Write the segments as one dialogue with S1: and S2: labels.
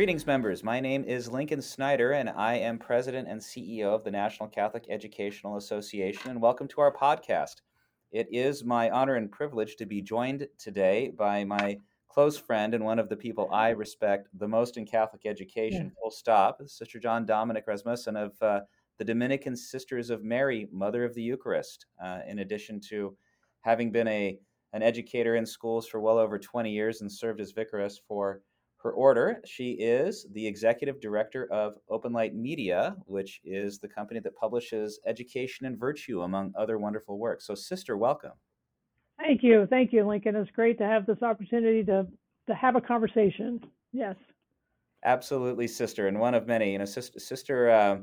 S1: Greetings, members. My name is Lincoln Snyder, and I am President and CEO of the National Catholic Educational Association. And welcome to our podcast. It is my honor and privilege to be joined today by my close friend and one of the people I respect the most in Catholic education, yeah. full stop, Sister John Dominic Rasmussen of uh, the Dominican Sisters of Mary, Mother of the Eucharist, uh, in addition to having been a an educator in schools for well over 20 years and served as vicaress for her order. She is the executive director of Open Light Media, which is the company that publishes Education and Virtue, among other wonderful works. So, sister, welcome.
S2: Thank you. Thank you, Lincoln. It's great to have this opportunity to, to have a conversation. Yes.
S1: Absolutely, sister, and one of many. You know, sister, sister uh,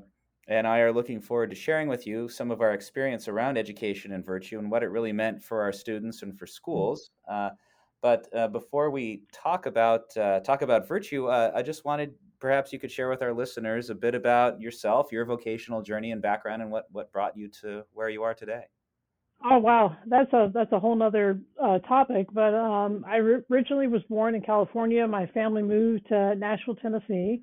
S1: and I are looking forward to sharing with you some of our experience around education and virtue and what it really meant for our students and for schools. Uh, but uh, before we talk about uh, talk about virtue, uh, I just wanted perhaps you could share with our listeners a bit about yourself, your vocational journey and background, and what what brought you to where you are today.
S2: Oh wow, that's a that's a whole other uh, topic. But um, I originally was born in California. My family moved to Nashville, Tennessee.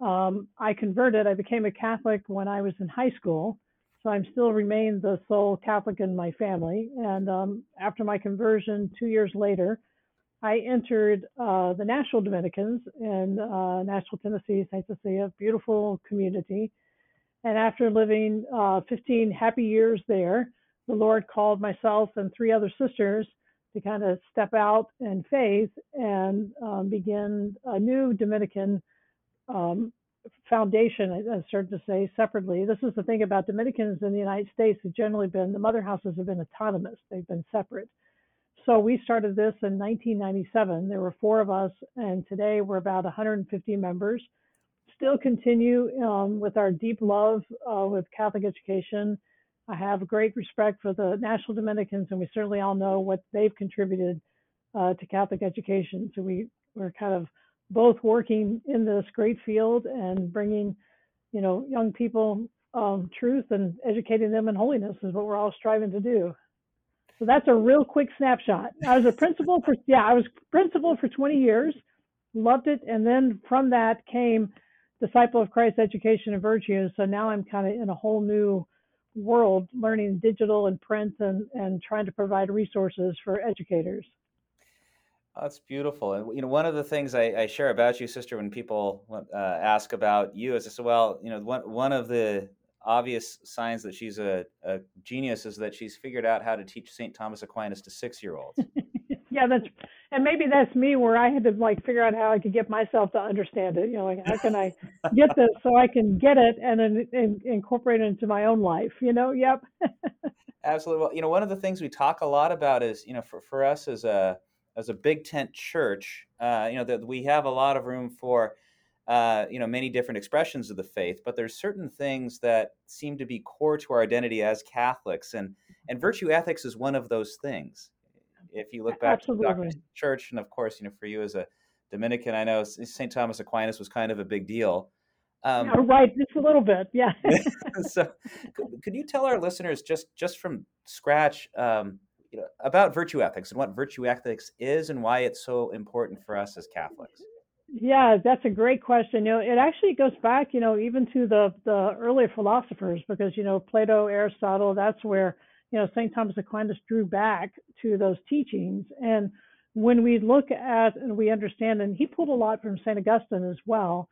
S2: Um, I converted. I became a Catholic when I was in high school, so I'm still remain the sole Catholic in my family. And um, after my conversion, two years later, I entered uh, the Nashville Dominicans in uh, Nashville, Tennessee, St. Cecilia, beautiful community. And after living uh, 15 happy years there, the Lord called myself and three other sisters to kind of step out in faith and um, begin a new Dominican um, foundation, I, I started to say separately. This is the thing about Dominicans in the United States have generally been, the mother houses have been autonomous, they've been separate. So we started this in 1997. There were four of us, and today we're about 150 members. Still continue um, with our deep love uh, with Catholic education. I have great respect for the Nashville Dominicans, and we certainly all know what they've contributed uh, to Catholic education. So we we're kind of both working in this great field and bringing, you know, young people um, truth and educating them in holiness is what we're all striving to do. So that's a real quick snapshot. I was a principal for yeah, I was principal for 20 years, loved it, and then from that came disciple of Christ education and virtue. So now I'm kind of in a whole new world, learning digital and print, and and trying to provide resources for educators.
S1: that's beautiful. And you know, one of the things I, I share about you, sister, when people uh, ask about you, is I said, well, you know, one one of the obvious signs that she's a, a genius is that she's figured out how to teach St. Thomas Aquinas to six year olds.
S2: yeah, that's and maybe that's me where I had to like figure out how I could get myself to understand it. You know, like how can I get this so I can get it and then and incorporate it into my own life. You know, yep.
S1: Absolutely. Well, you know, one of the things we talk a lot about is, you know, for, for us as a as a big tent church, uh, you know, that we have a lot of room for uh, you know many different expressions of the faith but there's certain things that seem to be core to our identity as catholics and and virtue ethics is one of those things. If you look back Absolutely. to the church and of course you know for you as a dominican i know st thomas aquinas was kind of a big deal.
S2: Um, yeah, right just a little bit yeah.
S1: So could, could, you tell our listeners just just from scratch um, you know, about virtue ethics and what virtue ethics is and why it's so important for us as catholics
S2: yeah, that's a great question. You know, it actually goes back, you know, even to the the earlier philosophers, because you know Plato, Aristotle, that's where you know St. Thomas Aquinas drew back to those teachings. And when we look at and we understand, and he pulled a lot from St. Augustine as well,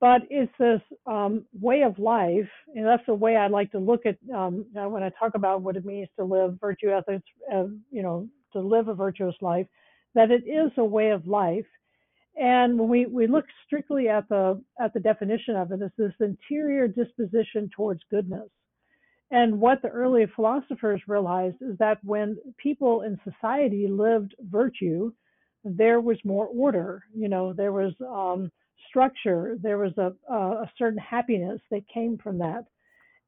S2: but it's this um, way of life, and that's the way I like to look at um, when I talk about what it means to live virtue ethics, uh, you know, to live a virtuous life, that it is a way of life and when we, we look strictly at the at the definition of it, it's this interior disposition towards goodness. And what the early philosophers realized is that when people in society lived virtue, there was more order. You know, there was um, structure. There was a, a certain happiness that came from that.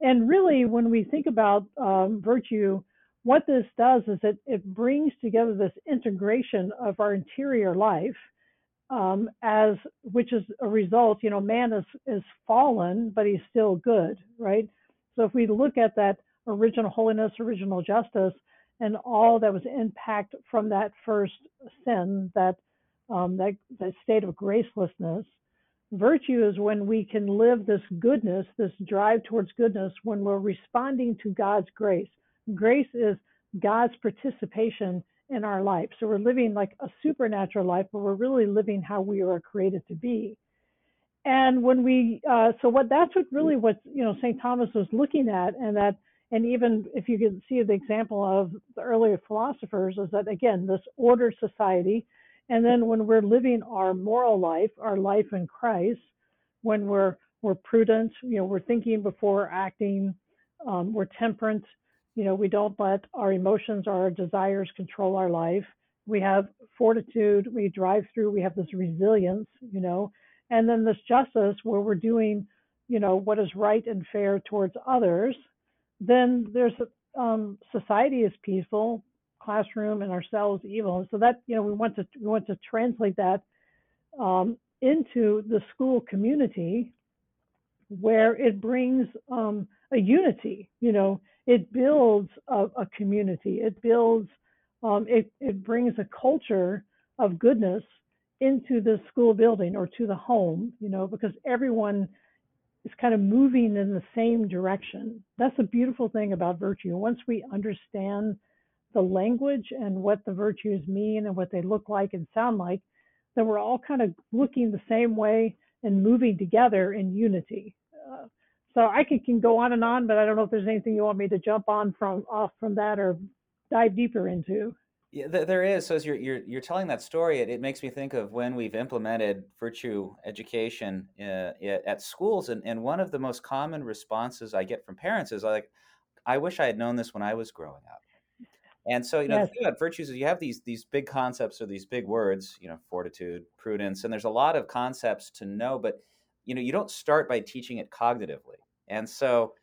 S2: And really, when we think about um, virtue, what this does is it, it brings together this integration of our interior life um, as which is a result, you know, man is is fallen, but he's still good, right? So if we look at that original holiness, original justice, and all that was impact from that first sin, that um, that that state of gracelessness, Virtue is when we can live this goodness, this drive towards goodness, when we're responding to God's grace. Grace is God's participation in our life. So we're living like a supernatural life, but we're really living how we are created to be. And when we, uh, so what that's what really what you know St. Thomas was looking at, and that, and even if you can see the example of the earlier philosophers, is that again this order society, and then when we're living our moral life, our life in Christ, when we're we're prudent, you know, we're thinking before acting, um, we're temperate, you know, we don't let our emotions or our desires control our life. We have fortitude, we drive through, we have this resilience, you know, and then this justice where we're doing, you know, what is right and fair towards others. Then there's um, society is peaceful, classroom and ourselves evil. And so that, you know, we want to we want to translate that um, into the school community where it brings um, a unity, you know, it builds a, a community. It builds, um, it, it brings a culture of goodness into the school building or to the home, you know, because everyone is kind of moving in the same direction. That's a beautiful thing about virtue. Once we understand the language and what the virtues mean and what they look like and sound like, then we're all kind of looking the same way and moving together in unity. So I can, can go on and on, but I don't know if there's anything you want me to jump on from off from that or dive deeper into.
S1: Yeah, there is. So as you're you're, you're telling that story, it, it makes me think of when we've implemented virtue education uh, at schools, and, and one of the most common responses I get from parents is like, "I wish I had known this when I was growing up." And so, you know, yes. the thing about virtues is you have these these big concepts or these big words, you know, fortitude, prudence, and there's a lot of concepts to know, but you know, you don't start by teaching it cognitively. And so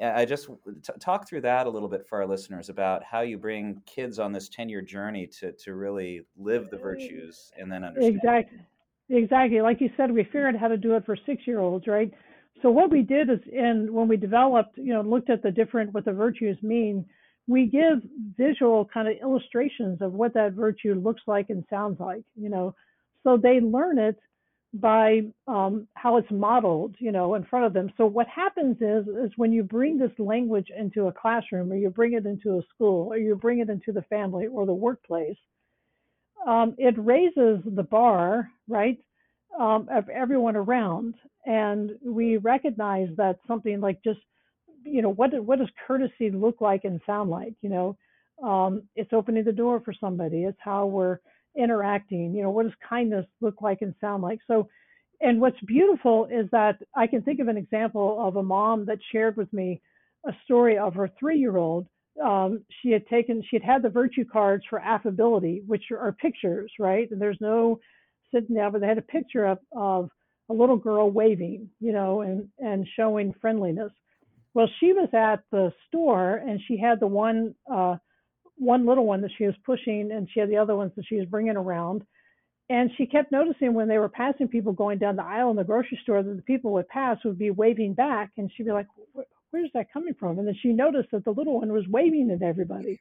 S1: I just t- talk through that a little bit for our listeners about how you bring kids on this 10 year journey to, to really live the virtues and then understand.
S2: Exactly. Exactly. Like you said, we figured out how to do it for six year olds, right? So what we did is and when we developed, you know, looked at the different what the virtues mean, we give visual kind of illustrations of what that virtue looks like and sounds like, you know. So they learn it by um, how it's modeled, you know, in front of them. So what happens is, is when you bring this language into a classroom, or you bring it into a school, or you bring it into the family or the workplace, um, it raises the bar, right, um, of everyone around, and we recognize that something like just, you know, what what does courtesy look like and sound like? You know, um, it's opening the door for somebody. It's how we're interacting you know what does kindness look like and sound like? So and what's beautiful is that i can think of an example of a mom that shared with me a story of her three year old um, she had taken she had had the virtue cards for affability which are pictures right? And there's no sitting down but they had a picture of, of a little girl waving you know and and showing friendliness. Well she was at the store and she had the one uh, one little one that she was pushing, and she had the other ones that she was bringing around. And she kept noticing when they were passing people going down the aisle in the grocery store that the people would pass would be waving back, and she'd be like, "Where's that coming from?" And then she noticed that the little one was waving at everybody.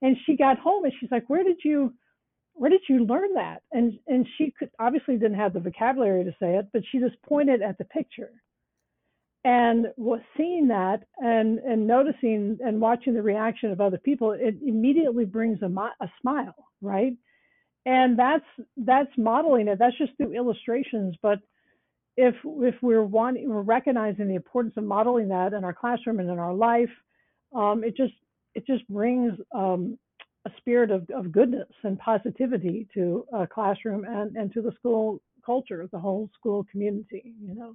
S2: And she got home and she's like, "Where did you, where did you learn that?" And and she could obviously didn't have the vocabulary to say it, but she just pointed at the picture and was seeing that and and noticing and watching the reaction of other people it immediately brings a, a smile right? And that's that's modeling it. That's just through illustrations. But if if we're wanting we're recognizing the importance of modeling that in our classroom and in our life um, it just it just brings um, a spirit of, of goodness and positivity to a classroom and, and to the school culture the whole school community you know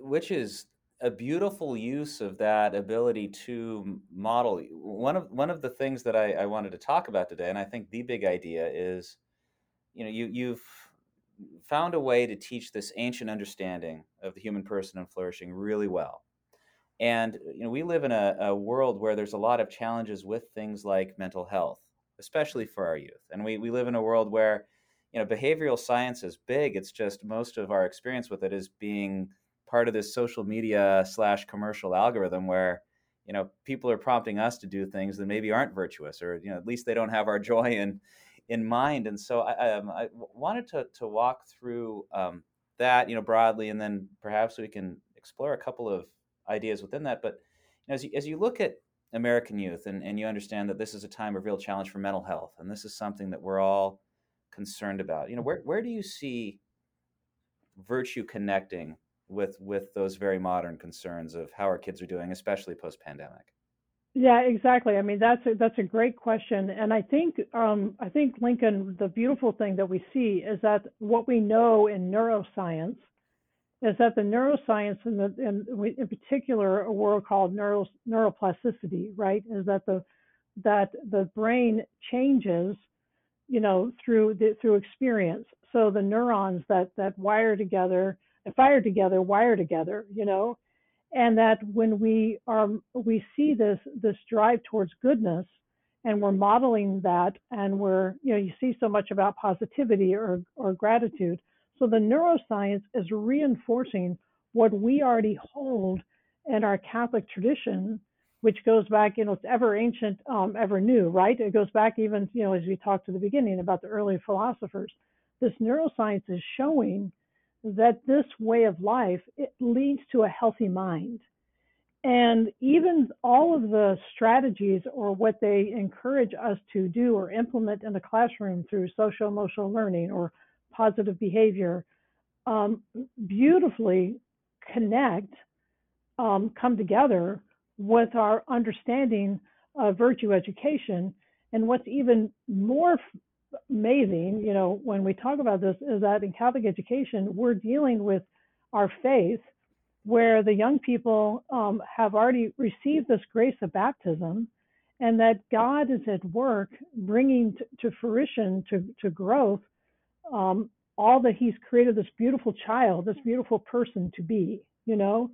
S1: which is a beautiful use of that ability to model. One of one of the things that I, I, wanted to talk about today, and I think the big idea is, you know, you you've found a way to teach this ancient understanding of the human person and flourishing really well. And you know, we live in a, a world where there's a lot of challenges with things like mental health, especially for our youth. And we, we live in a world where, you know, behavioral science is big. It's just most of our experience with it is being part of this social media slash commercial algorithm where you know people are prompting us to do things that maybe aren't virtuous or you know at least they don't have our joy in in mind and so i, um, I wanted to, to walk through um, that, you know, broadly, and then perhaps we can explore a couple of ideas within that. But you know, as you, as you look at American youth and, and you understand that this is a time of real challenge for mental health, and this is something that we're all concerned about, you know, where, where do you see virtue connecting with with those very modern concerns of how our kids are doing, especially post pandemic?
S2: Yeah, exactly. I mean, that's a, that's a great question, and I think um, I think Lincoln. The beautiful thing that we see is that what we know in neuroscience is that the neuroscience, in, the, in, in particular, a world called neuro, neuroplasticity, right, is that the that the brain changes, you know, through the, through experience. So the neurons that that wire together, fire together, wire together, you know, and that when we are we see this this drive towards goodness and we're modeling that and we're you know you see so much about positivity or or gratitude. So the neuroscience is reinforcing what we already hold in our catholic tradition which goes back you know it's ever ancient um, ever new right? It goes back even you know as we talked to the beginning about the early philosophers. This neuroscience is showing that this way of life it leads to a healthy mind. And even all of the strategies or what they encourage us to do or implement in the classroom through social emotional learning or positive behavior um, beautifully connect um, come together with our understanding of virtue education and what's even more amazing, you know, when we talk about this is that in Catholic education, we're dealing with our faith where the young people um, have already received this grace of baptism and that God is at work bringing t- to fruition, to, to growth, um, all that He's created this beautiful child, this beautiful person to be, you know?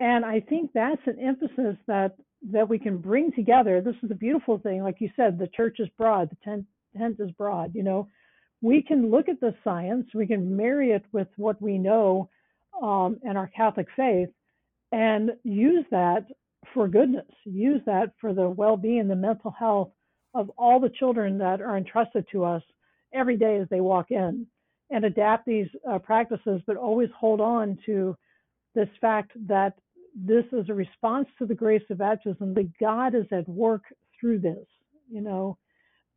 S2: And I think that's an emphasis that that we can bring together. This is the beautiful thing, like you said, the church is broad, the tent, tent is broad. You know, we can look at the science, we can marry it with what we know um, in our Catholic faith, and use that for goodness. Use that for the well-being, the mental health of all the children that are entrusted to us every day as they walk in, and adapt these uh, practices, but always hold on to this fact that this is a response to the grace of baptism that God is at work through this. You know,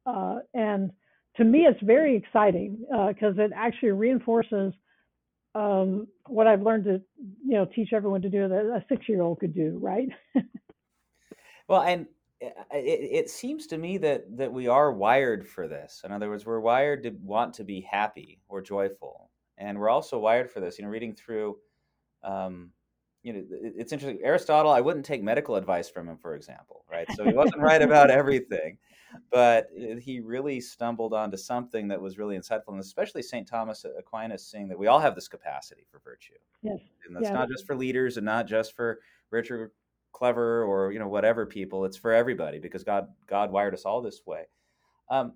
S2: uh, and to me, it's very exciting because uh, it actually reinforces um, what I've learned to, you know, teach everyone to do that a six-year-old could do, right?
S1: well, and it, it, seems to me that that we are wired for this. In other words, we're wired to want to be happy or joyful, and we're also wired for this. You know, reading through. Um, you know, it's interesting. Aristotle, I wouldn't take medical advice from him, for example, right? So he wasn't right about everything but he really stumbled onto something that was really insightful, and especially St. Thomas Aquinas saying that we all have this capacity for virtue.
S2: Yes.
S1: And that's
S2: yeah.
S1: not just for leaders and not just for rich or clever or you know whatever people. It's for everybody because God God wired us all this way. Um,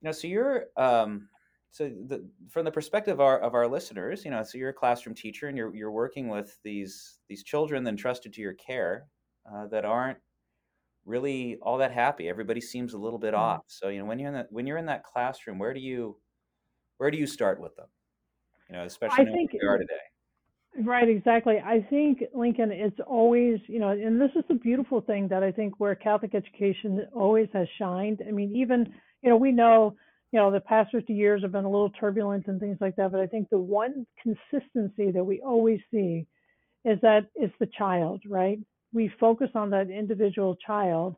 S1: you know, so you're um, so the, from the perspective of our, of our listeners, you know, so you're a classroom teacher and you're you're working with these these children entrusted to your care uh, that aren't really all that happy. Everybody seems a little bit mm-hmm. off. So you know when you're in that when you're in that classroom, where do you where do you start with them? You know, especially I think, are today.
S2: Right, exactly. I think Lincoln, it's always, you know, and this is the beautiful thing that I think where Catholic education always has shined. I mean, even, you know, we know, you know, the past 50 years have been a little turbulent and things like that, but I think the one consistency that we always see is that it's the child, right? We focus on that individual child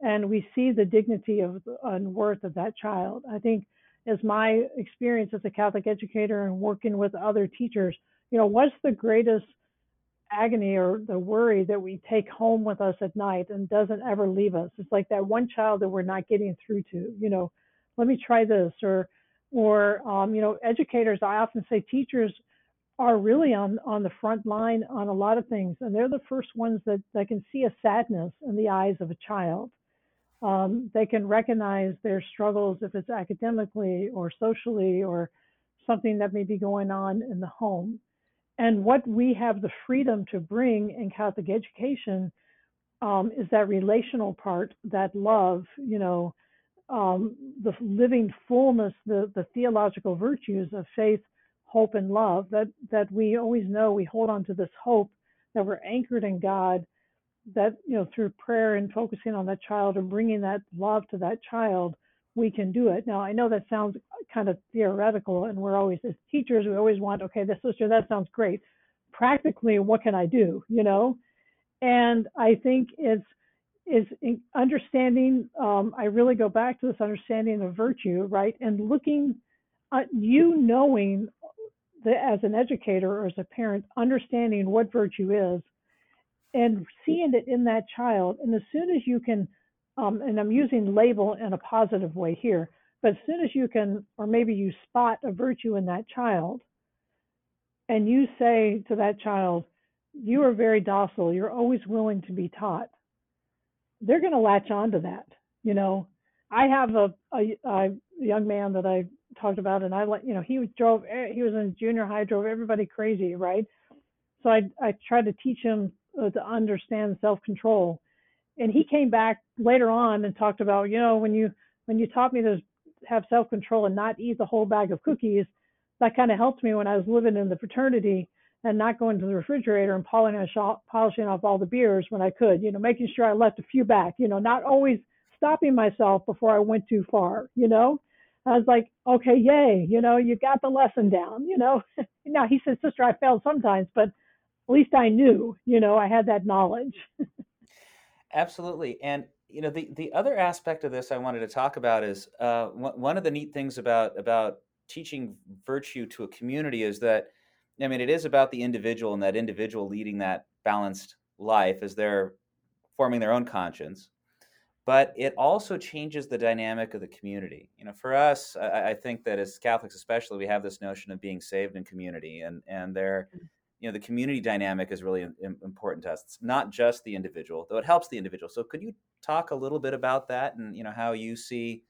S2: and we see the dignity of and worth of that child. I think as my experience as a Catholic educator and working with other teachers, you know, what's the greatest agony or the worry that we take home with us at night and doesn't ever leave us? It's like that one child that we're not getting through to, you know, let me try this or or um, you know, educators, I often say teachers are really on on the front line on a lot of things, and they're the first ones that that can see a sadness in the eyes of a child. Um, they can recognize their struggles if it's academically or socially or something that may be going on in the home. And what we have the freedom to bring in Catholic education um, is that relational part, that love, you know, um, the living fullness, the, the theological virtues of faith, hope and love that that we always know we hold on to this hope that we're anchored in God that you know through prayer and focusing on that child and bringing that love to that child we can do it. Now i know that sounds kind of theoretical and we're always as teachers we always want okay this sister that sounds great. Practically what can i do you know? And i think it's is understanding um, i really go back to this understanding of virtue right? And looking at you knowing that as an educator or as a parent understanding what virtue is and seeing it in that child. And as soon as you can, um, and I'm using label in a positive way here, but as soon as you can, or maybe you spot a virtue in that child, and you say to that child, You are very docile, you're always willing to be taught, they're going to latch on to that. You know, I have a, a, a young man that I talked about, and I let, you know, he drove, he was in junior high, drove everybody crazy, right? So I, I tried to teach him uh, to understand self-control. And he came back later on and talked about, you know, when you when you taught me to have self-control and not eat the whole bag of cookies, that kind of helped me when I was living in the fraternity and not going to the refrigerator and polishing off all the beers when I could, you know, making sure I left a few back, you know, not always stopping myself before I went too far, you know. I was like, okay, yay, you know, you got the lesson down, you know. now he says, sister, I failed sometimes, but at least I knew, you know, I had that knowledge.
S1: Absolutely. And, you know, the, the other aspect of this I wanted to talk about is uh, one of the neat things about, about teaching virtue to a community is that, I mean, it is about the individual and that individual leading that balanced life as they're forming their own conscience. But it also changes the dynamic of the community. You know, for us, I, I think that as Catholics, especially, we have this notion of being saved in community, and and there, mm. you know the community dynamic is really important to us. It's not just the individual though it helps the individual. So could you talk a little bit about that and you know how you see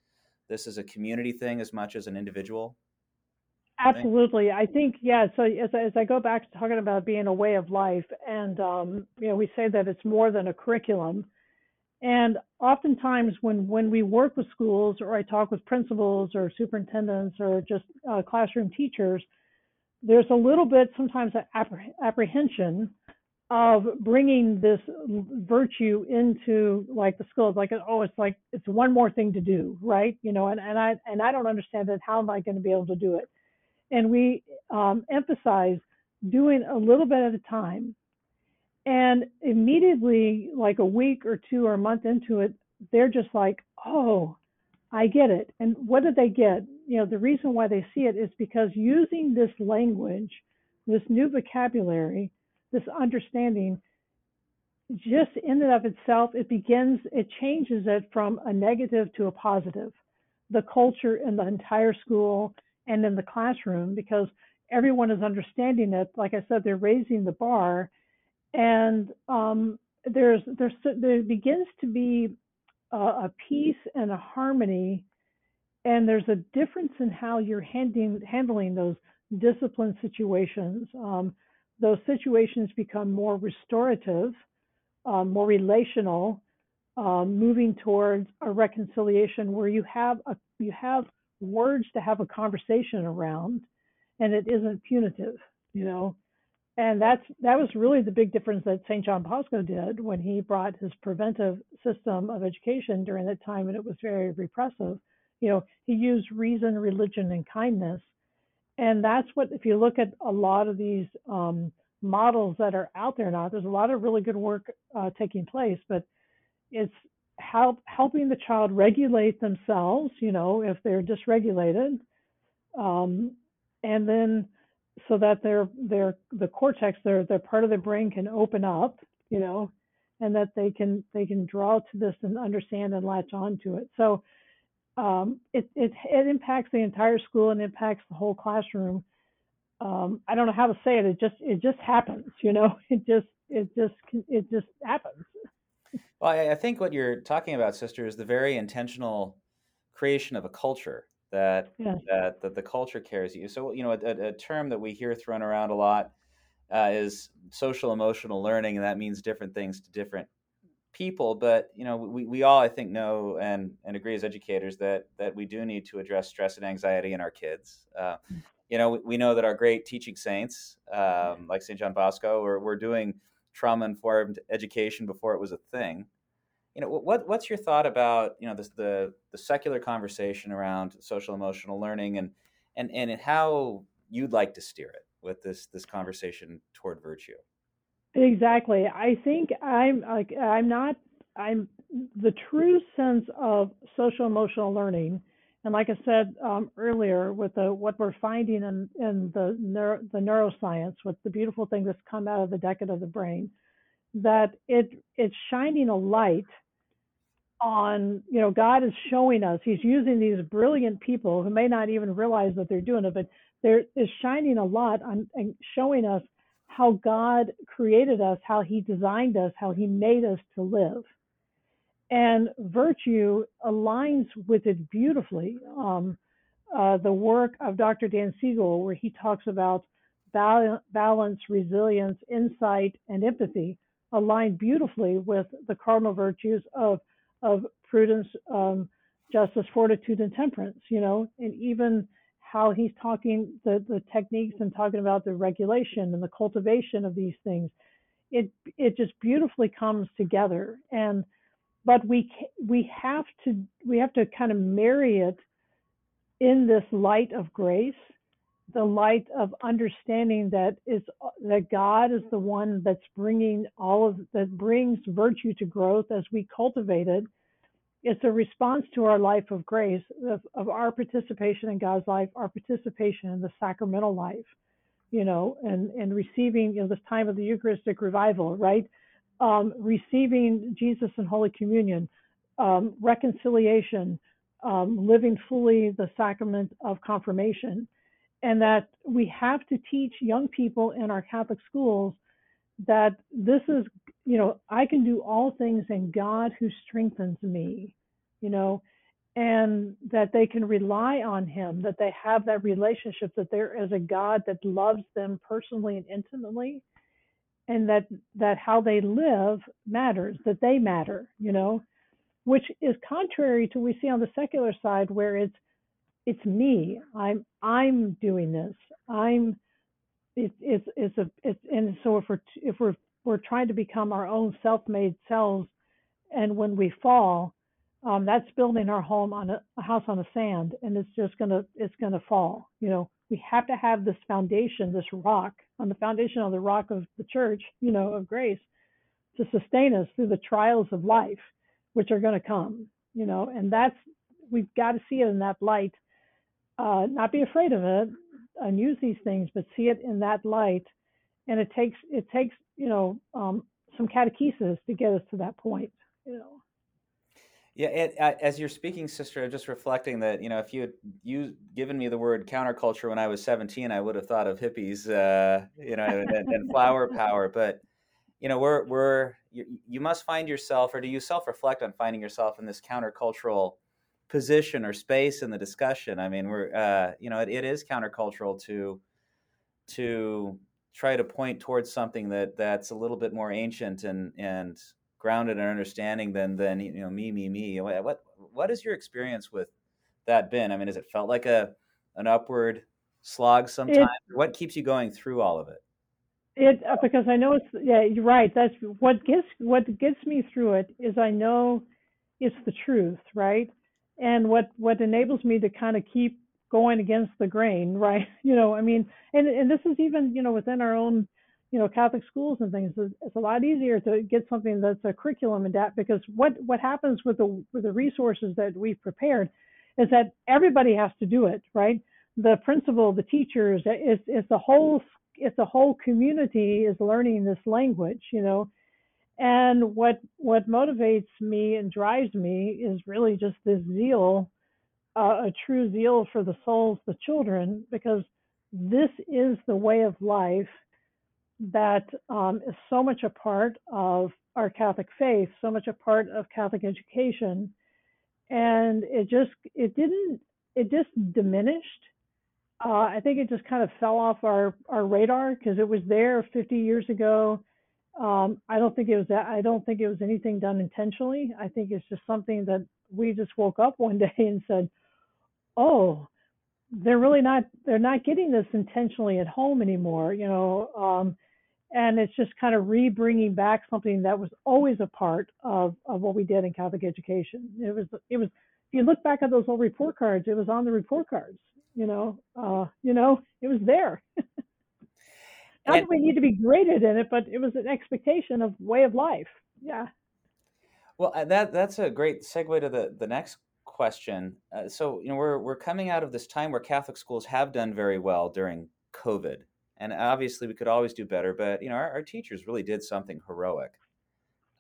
S1: this as a community thing as much as an individual?
S2: Absolutely. Thing? i think yeah so as, as i go back to talking about being a way of life and um, you know we say that it's more than a curriculum and oftentimes when when we work with schools or i talk with principals or superintendents or just uh, classroom teachers there's a little bit sometimes apprehension of bringing this virtue into like the schools like oh it's like it's one more thing to do right? You know and, and i and i don't understand it how am i going to be able to do it? And we um, emphasize doing a little bit at a time and immediately like a week or two or a month into it they're just like oh i get it and what did they get you know, the reason why they see it is because using this language, this new vocabulary, this understanding, just in and of itself, it begins, it changes it from a negative to a positive. The culture in the entire school and in the classroom, because everyone is understanding it. Like I said, they're raising the bar, and um, there's there's there begins to be a, a peace and a harmony and there's a difference in how you're handling handling those discipline situations. Um, those situations become more restorative, um, more relational, um, moving towards a reconciliation where you have a you have words to have a conversation around, and it isn't punitive. You know, and that's that was really the big difference that St. John Bosco did when he brought his preventive system of education during that time, and it was very repressive you know, he used reason, religion, and kindness. And that's what, if you look at a lot of these um, models that are out there now, there's a lot of really good work uh, taking place, but it's help helping the child regulate themselves, you know, if they're dysregulated, um, and then so that their their the cortex, their their part of their brain can open up, you know, and that they can they can draw to this and understand and latch on to it. So um, it, it, it impacts the entire school and impacts the whole classroom. Um, I don't know how to say it. It just it just happens, you know. It just it just it just happens.
S1: Well, I think what you're talking about, sister, is the very intentional creation of a culture that yes. that, that the culture carries you. So you know, a, a term that we hear thrown around a lot uh, is social emotional learning, and that means different things to different people, but you know, we, we all I think know and, and agree as educators that that we do need to address stress and anxiety in our kids. Uh, you know, we, we know that our great teaching saints, um, like St. John Bosco, were, were doing trauma informed education before it was a thing. You know, what what's your thought about you know this, the the secular conversation around social emotional learning and and and how you'd like to steer it with this this conversation toward virtue?
S2: Exactly. I think I'm like I'm not I'm the true sense of social emotional learning and like I said um, earlier, with the, what we're finding in, in the, neuro, the neuroscience, with the beautiful thing that's come out of the decade of the brain, that it it's shining a light on, you know, God is showing us, He's using these brilliant people who may not even realize that they're doing it, but there is shining a lot on and showing us how God created us, how He designed us, how He made us to live and virtue aligns with it beautifully. Um, uh, the work of Dr. Dan Siegel, where he talks about balance, resilience, insight, and empathy, align beautifully with the cardinal virtues of of prudence, um, justice, fortitude, and temperance. You know, and even how he's talking the the techniques and talking about the regulation and the cultivation of these things. It it just beautifully comes together and but we we have to we have to kind of marry it in this light of grace the light of understanding that is that God is the one that's bringing all of that brings virtue to growth as we cultivate it. It's a response to our life of grace, of, of our participation in God's life, our participation in the sacramental life, you know, and and receiving you know this time of the Eucharistic revival, right? um, receiving Jesus in Holy Communion, um, reconciliation, um, living fully the sacrament of confirmation, and that we have to teach young people in our Catholic schools that this is, you know, I can do all things in God who strengthens me, you know, and that they can rely on Him, that they have that relationship, that there is a God that loves them personally and intimately and that that how they live matters that they matter you know which is contrary to what we see on the secular side where it's it's me. I'm i'm doing this. I'm it's it's it's a it's and so if we're if we're we're trying to become our own self-made selves and when we fall um, that's building our home on a, a house on the sand and it's just gonna it's gonna fall you know? We have to have this foundation, this rock, on the foundation of the rock of the church, you know, of grace, to sustain us through the trials of life, which are going to come, you know, and that's we've got to see it in that light, uh, not be afraid of it, and use these things, but see it in that light, and it takes it takes you know um, some catechesis to get us to that point, you know.
S1: Yeah, it, uh, as you're speaking, sister, I'm just reflecting that you know if you had you given me the word counterculture when I was 17, I would have thought of hippies, uh, you know, and, and, flower power. But you know, we're we're you, you must find yourself, or do you self-reflect on finding yourself in this countercultural position or space in the discussion? I mean, we're uh, you know, it, it is countercultural to to try to point towards something that that's a little bit more ancient and and grounded in understanding than than you know me me me. What what is your experience with that been? I mean has it felt like a an upward slog sometimes? It, what keeps you going through all of it?
S2: It uh, because i know it's yeah you're right. That's what gets what gets me through it is i know it's the truth right and what what enables me to kind of keep going against the grain right you know i mean and and this is even you know within our own you know Catholic schools and things, it's a lot easier to get something that's a curriculum adapt because what what happens with the with the resources that we've prepared is that everybody has to do it, right? The principal, the teachers, it's it's the whole it's the whole community is learning this language, you know. And what what motivates me and drives me is really just this zeal, uh, a true zeal for the souls, the children, because this is the way of life that um, is so much a part of our Catholic faith, so much a part of Catholic education, and it just it didn't it just diminished. Uh, I think it just kind of fell off our our radar because it was there 50 years ago. Um, I don't think it was that. I don't think it was anything done intentionally. I think it's just something that we just woke up one day and said, "Oh, they're really not they're not getting this intentionally at home anymore you know um, and it's just kind of re-bringing back something that was always a part of, of what we did in catholic education it was it was if you look back at those old report cards it was on the report cards you know uh, you know it was there not that we need to be graded in it but it was an expectation of way of life yeah
S1: well that that's a great segue to the the next question. Uh, so, you know, we're we're coming out of this time where Catholic schools have done very well during COVID, and obviously we could always do better. But you know, our, our teachers really did something heroic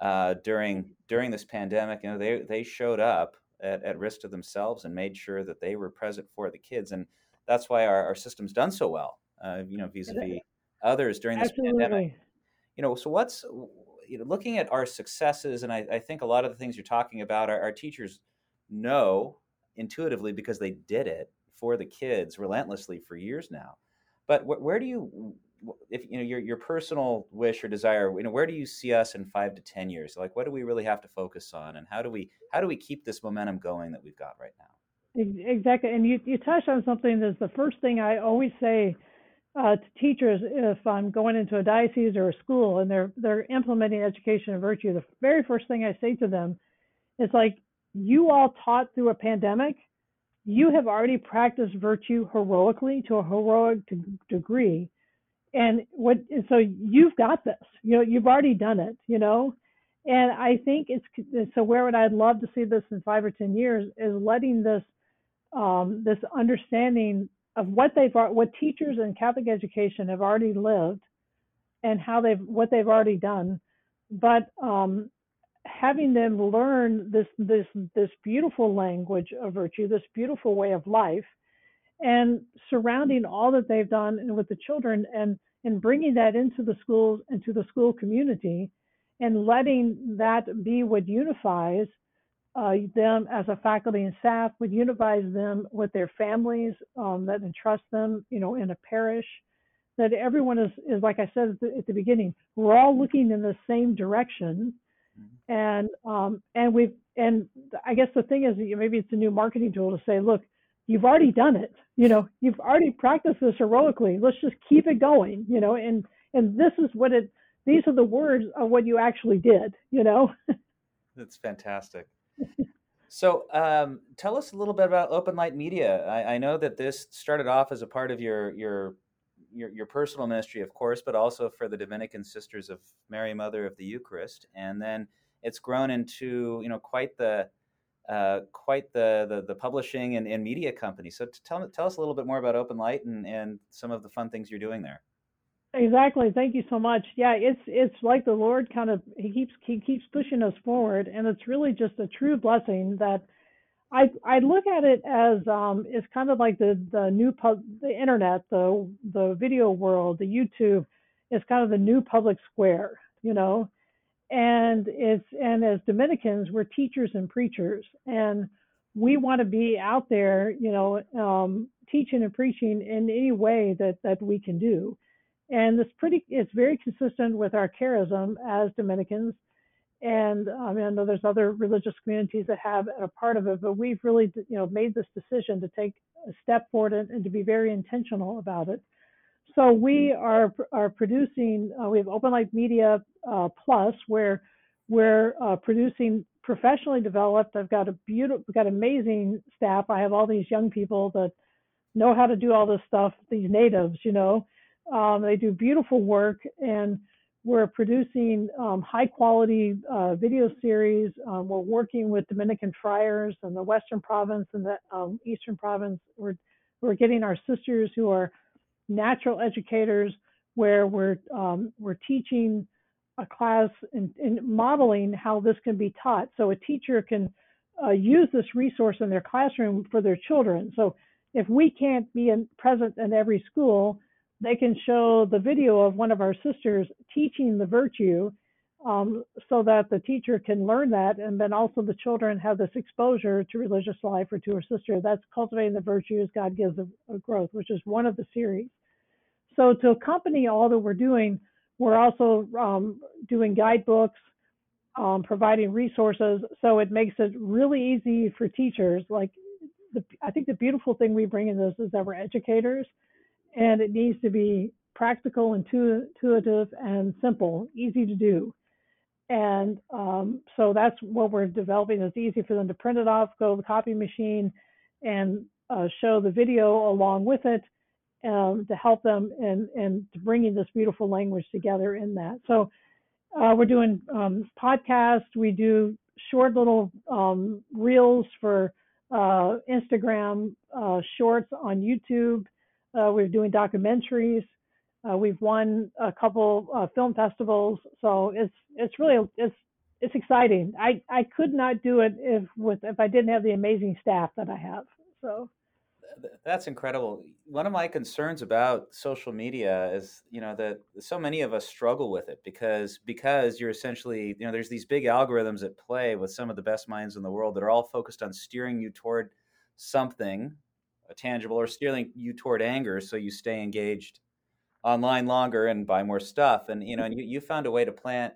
S1: uh, during during this pandemic. You know, they they showed up at, at risk to themselves and made sure that they were present for the kids, and that's why our, our system's done so well. Uh, you know, vis-a-vis others during this Absolutely. pandemic. You know, so what's you know, looking at our successes, and I, I, think a lot of the things you're talking about, our, our teachers know intuitively because they did it for the kids relentlessly for years now. But wh- where do you, if you know your your personal wish or desire, you know, where do you see us in five to ten years? Like, what do we really have to focus on, and how do we how do we keep this momentum going that we've got right now?
S2: Exactly, and you you touched on something that's the first thing I always say uh, to teachers if I'm going into a diocese or a school and they're they're implementing education and virtue. The very first thing I say to them is like, you all taught through a pandemic, you have already practiced virtue heroically to a heroic degree. And what, and so you've got this, you know, you've already done it, you know? And I think it's, so where would I'd love to see this in five or 10 years is letting this, um, this understanding of what they've, what teachers in Catholic education have already lived and how they've, what they've already done. But, um, having them learn this this this beautiful language of virtue, this beautiful way of life, and surrounding all that they've done with the children and and bringing that into the schools and to the school community, and letting that be what unifies uh, them as a faculty and staff, would unifies them with their families um, that entrust them, you know, in a parish. That everyone is, is like I said at the, at the beginning, we're all looking in the same direction Mm-hmm. And um, and we've and I guess the thing is maybe it's a new marketing tool to say, look, you've already done it. You know, you've already practiced this heroically. Let's just keep it going. You know, and and this is what it. These are the words of what you actually did. You know.
S1: That's fantastic. So, um, tell us a little bit about Open Light Media. I, I, know that this started off as a part of your your your, your personal ministry, of course, but also for the Dominican Sisters of Mary, Mother of the Eucharist, and then it's grown into you know quite the uh, quite the, the, the publishing and, and media company. So tell tell us a little bit more about Open Light and and some of the fun things you're doing there.
S2: Exactly. Thank you so much. Yeah, it's it's like the Lord kind of he keeps he keeps pushing us forward, and it's really just a true blessing that I I look at it as um, it's kind of like the the new pub, the internet, the the video world, the YouTube is kind of the new public square, you know. And it's and as Dominicans, we're teachers and preachers, and we want to be out there, you know, um, teaching and preaching in any way that that we can do. And it's pretty, it's very consistent with our charism as Dominicans and I mean, I know there's other religious communities that have a part of it, but we've really, you know, made this decision to take a step forward and, and to be very intentional about it. So we are are producing. Uh, we have Open Light Media uh, Plus, where we're uh, producing professionally developed. I've got a beautiful, we've got amazing staff. I have all these young people that know how to do all this stuff. These natives, you know, um, they do beautiful work and we're producing um, high quality uh, video series. Um, we're working with Dominican friars in the Western province and the um, Eastern province. We're, we're getting our sisters who are natural educators where we're, um, we're teaching a class and, modeling how this can be taught. So a teacher can uh, use this resource in their classroom for their children. So if we can't be in, present in every school, they can show the video of one of our sisters teaching the virtue um, so that the teacher can learn that and then also the children have this exposure to religious life or to her sister. That's cultivating the virtues god gives of, growth which is one of the series. So to accompany all that we're doing we're also um, doing guidebooks um, providing resources. So it makes it really easy for teachers like the, I think the beautiful thing we bring in this is that we're educators, and it needs to be practical, intuitive, and simple, easy to do. And um, so that's what we're developing. It's easy for them to print it off, go to the copy machine, and uh, show the video along with it um, to help them in, and in bringing this beautiful language together in that. So uh, we're doing um, podcasts. We do short little um, reels for uh, Instagram, uh, shorts on YouTube. Uh, we're doing documentaries. Uh, we've won a couple uh, film festivals, so it's it's really it's it's exciting. I I could not do it if with if I didn't have the amazing staff that I have. So
S1: that's incredible. One of my concerns about social media is, you know, that so many of us struggle with it because because you're essentially, you know, there's these big algorithms at play with some of the best minds in the world that are all focused on steering you toward something tangible or steering you toward anger so you stay engaged online longer and buy more stuff. And you know and you, you found a way to plant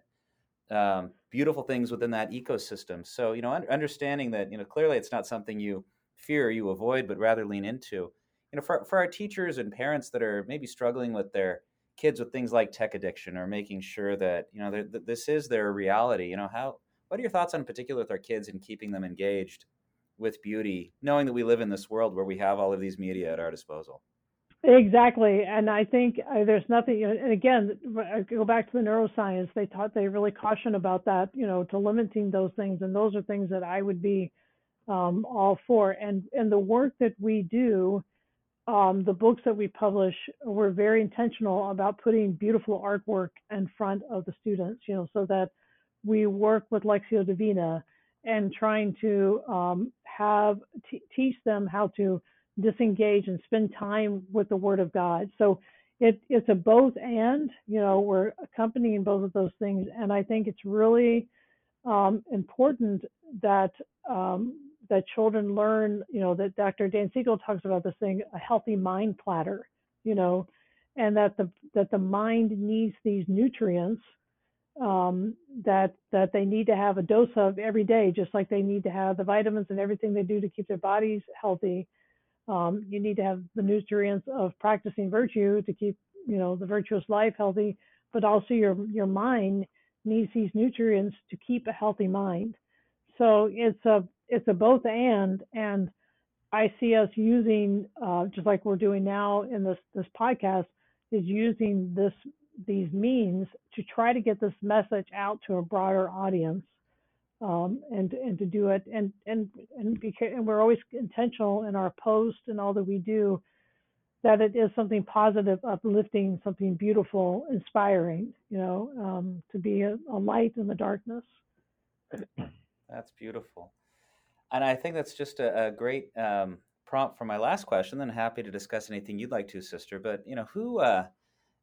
S1: um, beautiful things within that ecosystem. So you know understanding that you know clearly it's not something you fear you avoid but rather lean into. You know for, for our teachers and parents that are maybe struggling with their kids with things like tech addiction or making sure that you know that this is their reality you know how what are your thoughts on particular with our kids and keeping them engaged with beauty knowing that we live in this world where we have all of these media at our disposal
S2: Exactly, and I think uh, there's nothing. And again, I go back to the neuroscience. They taught they really caution about that, you know, to limiting those things, and those are things that I would be um, all for. And and the work that we do, um, the books that we publish, we're very intentional about putting beautiful artwork in front of the students, you know, so that we work with Lectio Divina and trying to um, have t- teach them how to disengage and spend time with the Word of God. So it, it's a both and, you know, we're accompanying both of those things. And I think it's really um, important that um, that children learn, you know, that Dr. Dan Siegel talks about this thing, a healthy mind platter, you know, and that the that the mind needs these nutrients um, that that they need to have a dose of every day, just like they need to have the vitamins and everything they do to keep their bodies healthy. Um, you need to have the nutrients of practicing virtue to keep, you know, the virtuous life healthy, but also your your mind needs these nutrients to keep a healthy mind. So it's a it's a both and, and I see us using uh, just like we're doing now in this this podcast is using this these means to try to get this message out to a broader audience um, and and to do it and and and, because, and we're always intentional in our post and all that we do that it is something positive, uplifting, something beautiful, inspiring. You know, um, to be a, a, light in the darkness.
S1: That's beautiful, and I think that's just a, a great um, prompt for my last question. Then happy to discuss anything you'd like to, sister. But you know, who, uh,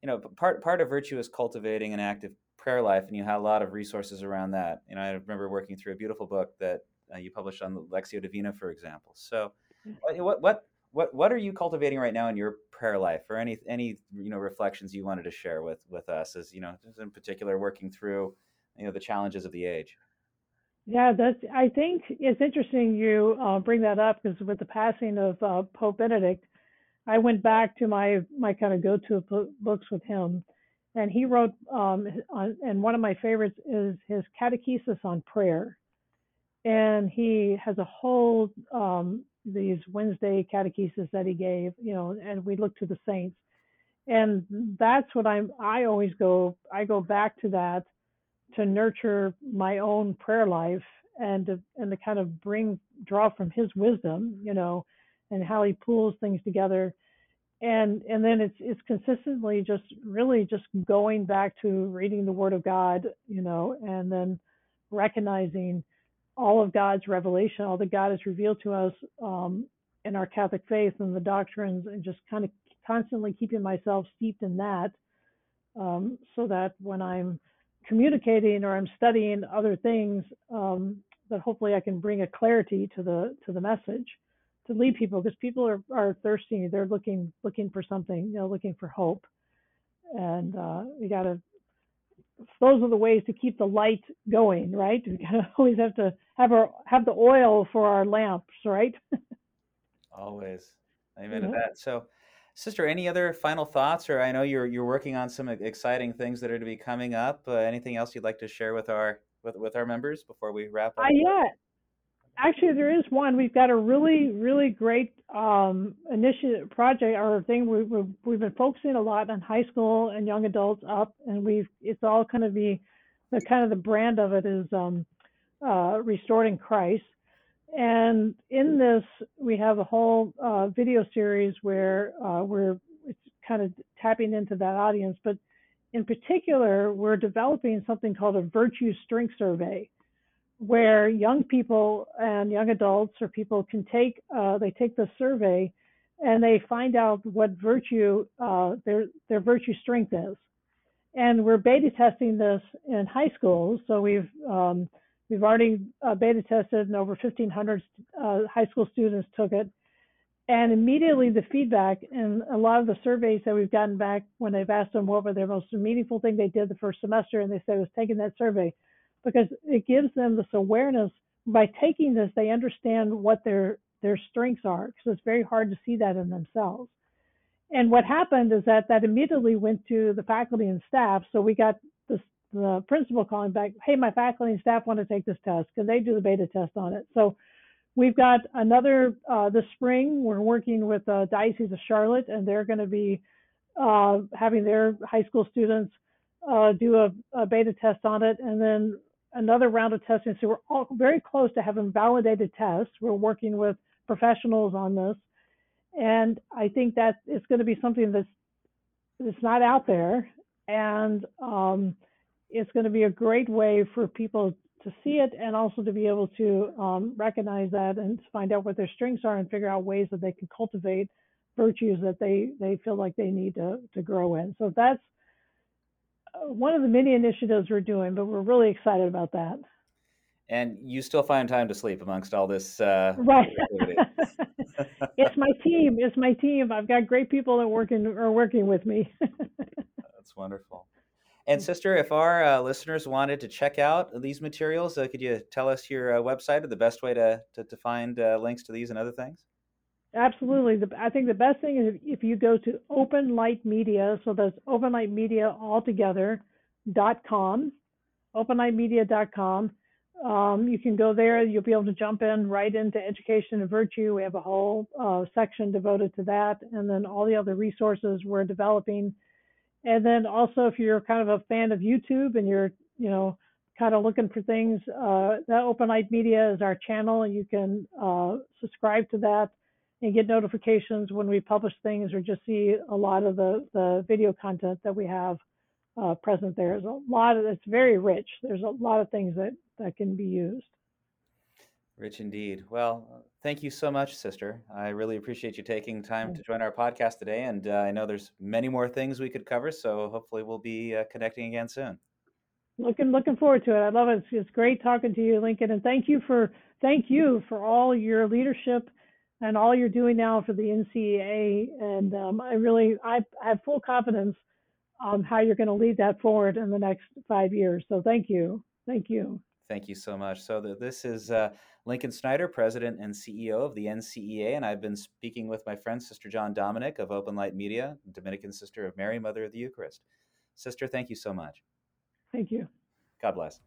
S1: you know, part part of virtue is cultivating an active prayer life, and you had a lot of resources around that. You know, I remember working through a beautiful book that uh, you published on Lectio Divina, for example. So, mm. what what what what are you cultivating right now in your prayer life, or any any you know reflections you wanted to share with with us, as you know, in particular, working through you know the challenges of the age.
S2: Yeah, that's. I think it's interesting you uh, bring that up because with the passing of uh, Pope Benedict, I went back to my my kind of go-to books with him, and he wrote um, on, and one of my favorites is his catechesis on prayer. And he has a whole um, these wednesday catechesis that he gave you know and we look to the saints. And that's what i'm i always go i go back to that to nurture my own prayer life and to, and to kind of bring draw from his wisdom you know and how he pulls things together. And and then it's it's consistently just really just going back to reading the word of god you know and then recognizing all of god's revelation all that god has revealed to us um, in our catholic faith and the doctrines and just kind of constantly keeping myself steeped in that um, so that when i'm communicating or i'm studying other things um, that hopefully i can bring a clarity to the to the message to lead people because people are, are thirsty. They're looking looking for something, you know, looking for hope. And uh, we got to. Those are the ways to keep the light going, right? We gotta always have to have our have the oil for our lamps, right?
S1: Always. Amen to that. So, sister, any other final thoughts? Or I know you're you're working on some exciting things that are to be coming up. Uh, anything else you'd like to share with our with with our members before we wrap up?
S2: Uh, yeah, actually, there is one. We've got a really really great um, initiative project or thing. We, we we've been focusing a lot on high school and young adults up, and we've it's all kind of the the kind of the brand of it is um, uh, restoring Christ and in this, we have a whole uh, video series where uh, we're kind of tapping into that audience. But in particular, we're developing something called a virtue strength survey, where young people and young adults or people can take uh, they take the survey and they find out what virtue uh, their their virtue strength is. And we're beta testing this in high schools. So we've um, We've already uh, beta tested and over 1,500 uh, high school students took it. And immediately the feedback and a lot of the surveys that we've gotten back when they've asked them what were their most meaningful thing they did the first semester, and they said was taking that survey because it gives them this awareness. By taking this, they understand what their their strengths are because it's very hard to see that in themselves. And what happened is that that immediately went to the faculty and staff. So we got the principal calling back, hey, my faculty and staff want to take this test. Can they do the beta test on it? So we've got another uh, this spring. We're working with the Diocese of Charlotte, and they're going to be uh, having their high school students uh, do a, a, beta test on it, and then another round of testing. So we're all very close to having validated tests. We're working with professionals on this, and I think that it's going to be something that's that's not out there, and um, it's going to be a great way for people to see it and also to be able to um, recognize that and find out what their strengths are and figure out ways that they can cultivate virtues that they they feel like they need to to grow in. So that's one of the many initiatives we're doing, but we're really excited about that.
S1: And you still find time to sleep amongst all this, uh,
S2: right? it's my team. It's my team. I've got great people that working are working with me.
S1: That's wonderful. And sister, if our uh, listeners wanted to check out these materials, uh, could you tell us your uh, website or the best way to to, to find uh, links to these and other things?
S2: Absolutely. The, I think the best thing is if you go to Open Light Media, so that's Open Light Media altogether dot com, openlightmedia.com. Um, you can go there. You'll be able to jump in right into education and virtue. We have a whole uh, section devoted to that, and then all the other resources we're developing and then also, if you're kind of a fan of YouTube and you're, you know, kind of looking for things, uh, that Open Light Media is our channel, you can uh, subscribe to that and get notifications when we publish things or just see a lot of the, the video content that we have uh, present there. There's a lot of, it's very rich. There's a lot of things that, that can be used.
S1: Rich indeed. Well, thank you so much, sister. I really appreciate you taking time to join our podcast today. And uh, I know there's many more things we could cover, so hopefully we'll be uh, connecting again soon.
S2: Looking looking forward to it. I love it. It's, it's great talking to you, Lincoln, and thank you for thank you for all your leadership and all you're doing now for the NCEA. And um, I really I, I have full confidence on how you're going to lead that forward in the next five years. So thank you, thank you.
S1: Thank you so much. So the, this is uh, Lincoln Snyder, President and CEO of the NCEA, and I've been speaking with my friend Sister John Dominic of Open Light Media, Dominican Sister of Mary, Mother of the Eucharist. Sister, thank you so much.
S2: Thank you.
S1: God bless.